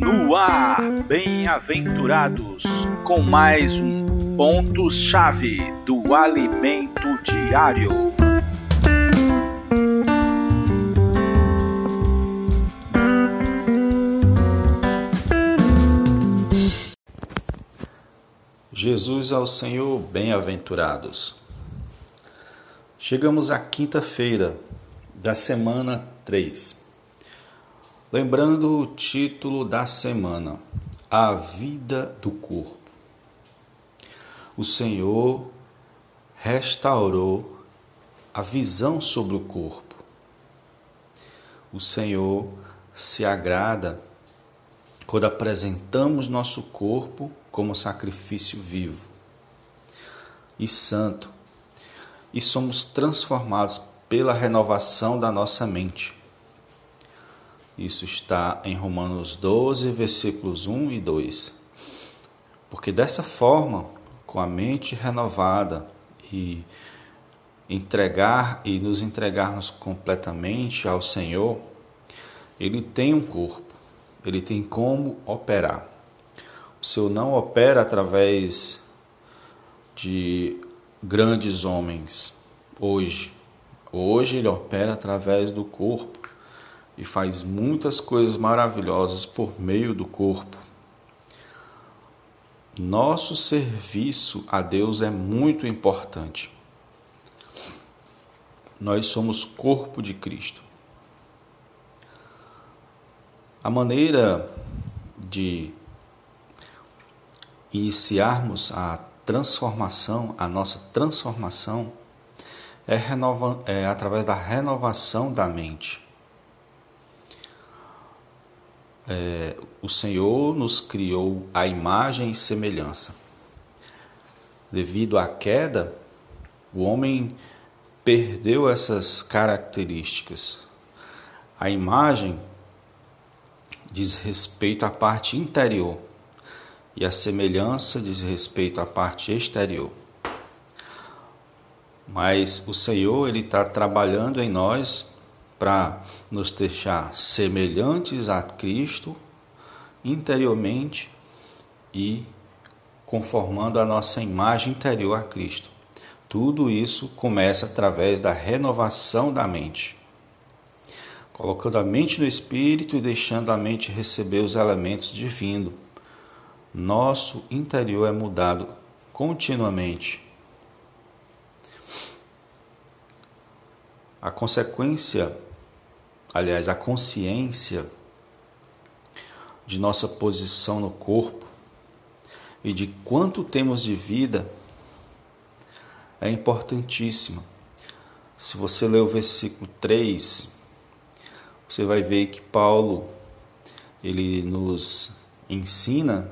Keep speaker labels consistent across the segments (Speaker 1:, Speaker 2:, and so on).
Speaker 1: No ar, bem-aventurados, com mais um ponto-chave do alimento diário.
Speaker 2: Jesus ao Senhor, bem-aventurados. Chegamos à quinta-feira da semana 3. Lembrando o título da semana: A vida do corpo. O Senhor restaurou a visão sobre o corpo. O Senhor se agrada quando apresentamos nosso corpo como sacrifício vivo e santo e somos transformados pela renovação da nossa mente. Isso está em Romanos 12, versículos 1 e 2. Porque dessa forma, com a mente renovada e entregar e nos entregarmos completamente ao Senhor, ele tem um corpo, ele tem como operar. O Senhor não opera através de grandes homens hoje. Hoje ele opera através do corpo e faz muitas coisas maravilhosas por meio do corpo. Nosso serviço a Deus é muito importante. Nós somos corpo de Cristo. A maneira de iniciarmos a transformação, a nossa transformação é, renova, é através da renovação da mente. É, o Senhor nos criou a imagem e semelhança. Devido à queda, o homem perdeu essas características. A imagem diz respeito à parte interior e a semelhança diz respeito à parte exterior. Mas o Senhor ele está trabalhando em nós para nos deixar semelhantes a Cristo interiormente e conformando a nossa imagem interior a Cristo. Tudo isso começa através da renovação da mente. Colocando a mente no espírito e deixando a mente receber os elementos divinos nosso interior é mudado continuamente. A consequência, aliás, a consciência de nossa posição no corpo e de quanto temos de vida é importantíssima. Se você ler o versículo 3, você vai ver que Paulo ele nos ensina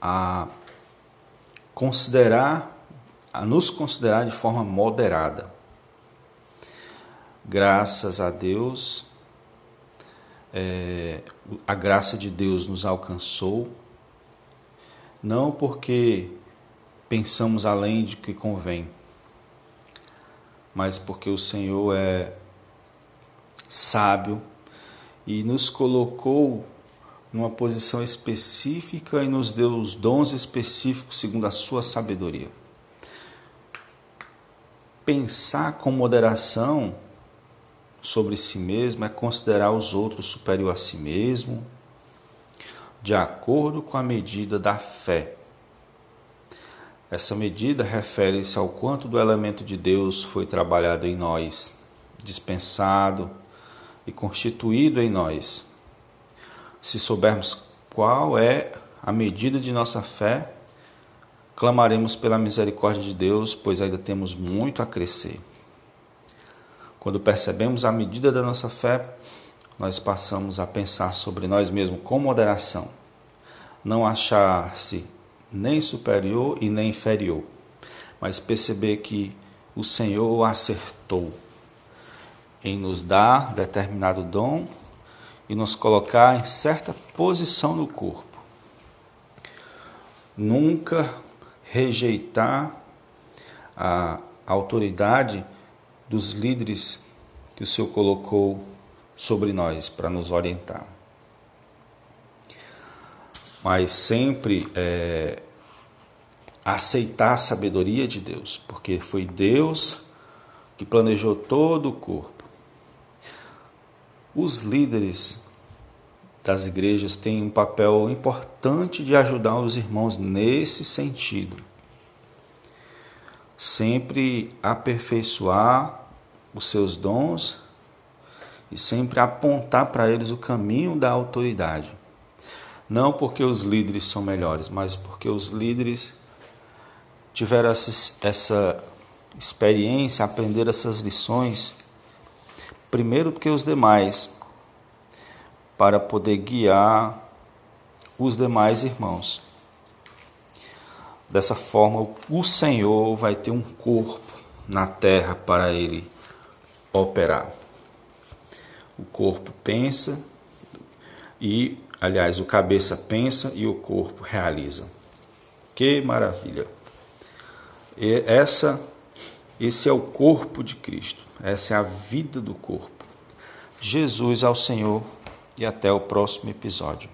Speaker 2: a considerar, a nos considerar de forma moderada. Graças a Deus, é, a graça de Deus nos alcançou, não porque pensamos além de que convém, mas porque o Senhor é sábio e nos colocou numa posição específica e nos deu os dons específicos segundo a sua sabedoria. Pensar com moderação sobre si mesmo é considerar os outros superior a si mesmo, de acordo com a medida da fé. Essa medida refere-se ao quanto do elemento de Deus foi trabalhado em nós, dispensado e constituído em nós se soubermos qual é a medida de nossa fé, clamaremos pela misericórdia de Deus, pois ainda temos muito a crescer. Quando percebemos a medida da nossa fé, nós passamos a pensar sobre nós mesmos com moderação, não achar-se nem superior e nem inferior, mas perceber que o Senhor acertou em nos dar determinado dom e nos colocar em certa posição no corpo. Nunca rejeitar a autoridade dos líderes que o Senhor colocou sobre nós para nos orientar. Mas sempre é, aceitar a sabedoria de Deus, porque foi Deus que planejou todo o corpo. Os líderes das igrejas têm um papel importante de ajudar os irmãos nesse sentido. Sempre aperfeiçoar os seus dons e sempre apontar para eles o caminho da autoridade. Não porque os líderes são melhores, mas porque os líderes tiveram essa, essa experiência, aprenderam essas lições, primeiro que os demais, para poder guiar os demais irmãos. Dessa forma, o Senhor vai ter um corpo na terra para ele operar. O corpo pensa e, aliás, o cabeça pensa e o corpo realiza. Que maravilha! E essa esse é o corpo de Cristo. Essa é a vida do corpo. Jesus ao Senhor e até o próximo episódio.